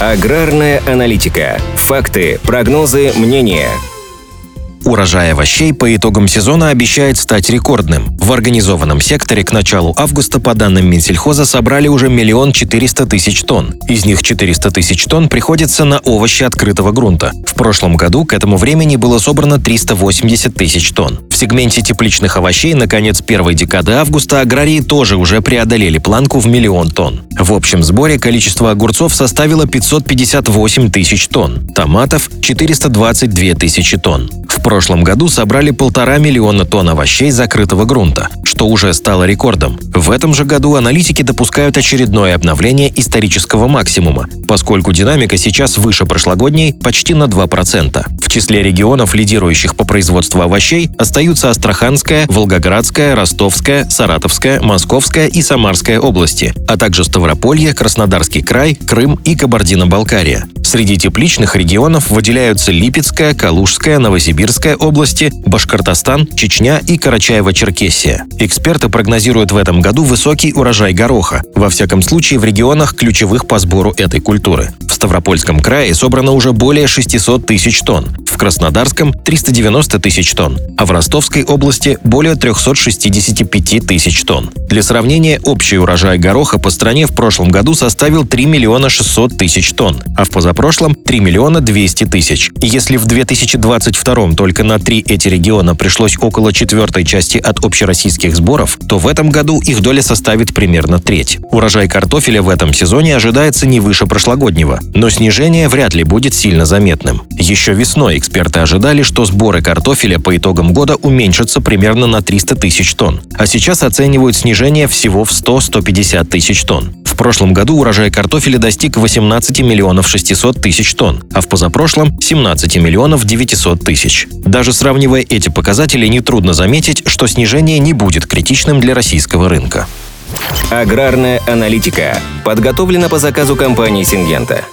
Аграрная аналитика. Факты, прогнозы, мнения. Урожай овощей по итогам сезона обещает стать рекордным. В организованном секторе к началу августа, по данным Минсельхоза, собрали уже миллион четыреста тысяч тонн. Из них 400 тысяч тонн приходится на овощи открытого грунта. В прошлом году к этому времени было собрано 380 тысяч тонн. В сегменте тепличных овощей на конец первой декады августа аграрии тоже уже преодолели планку в миллион тонн. В общем сборе количество огурцов составило 558 тысяч тонн, томатов – 422 тысячи тонн прошлом году собрали полтора миллиона тонн овощей закрытого грунта, что уже стало рекордом. В этом же году аналитики допускают очередное обновление исторического максимума, поскольку динамика сейчас выше прошлогодней почти на 2%. В числе регионов, лидирующих по производству овощей, остаются Астраханская, Волгоградская, Ростовская, Саратовская, Московская и Самарская области, а также Ставрополье, Краснодарский край, Крым и Кабардино-Балкария. Среди тепличных регионов выделяются Липецкая, Калужская, Новосибирская области, Башкортостан, Чечня и Карачаево-Черкесия. Эксперты прогнозируют в этом году высокий урожай гороха, во всяком случае в регионах, ключевых по сбору этой культуры. В Ставропольском крае собрано уже более 600 тысяч тонн, в Краснодарском – 390 тысяч тонн, а в Ростовской области – более 365 тысяч тонн. Для сравнения, общий урожай гороха по стране в прошлом году составил 3 миллиона 600 тысяч тонн, а в позапрошлом – 3 миллиона 200 тысяч. Если в 2022 только на три эти региона пришлось около четвертой части от общероссийских сборов, то в этом году их доля составит примерно треть. Урожай картофеля в этом сезоне ожидается не выше прошлогоднего, но снижение вряд ли будет сильно заметным. Еще весной эксперты ожидали, что сборы картофеля по итогам года уменьшатся примерно на 300 тысяч тонн, а сейчас оценивают снижение всего в 100-150 тысяч тонн. В прошлом году урожай картофеля достиг 18 миллионов 600 тысяч тонн, а в позапрошлом – 17 миллионов 900 тысяч. Даже сравнивая эти показатели, нетрудно заметить, что снижение не будет критичным для российского рынка. Аграрная аналитика подготовлена по заказу компании «Сингента».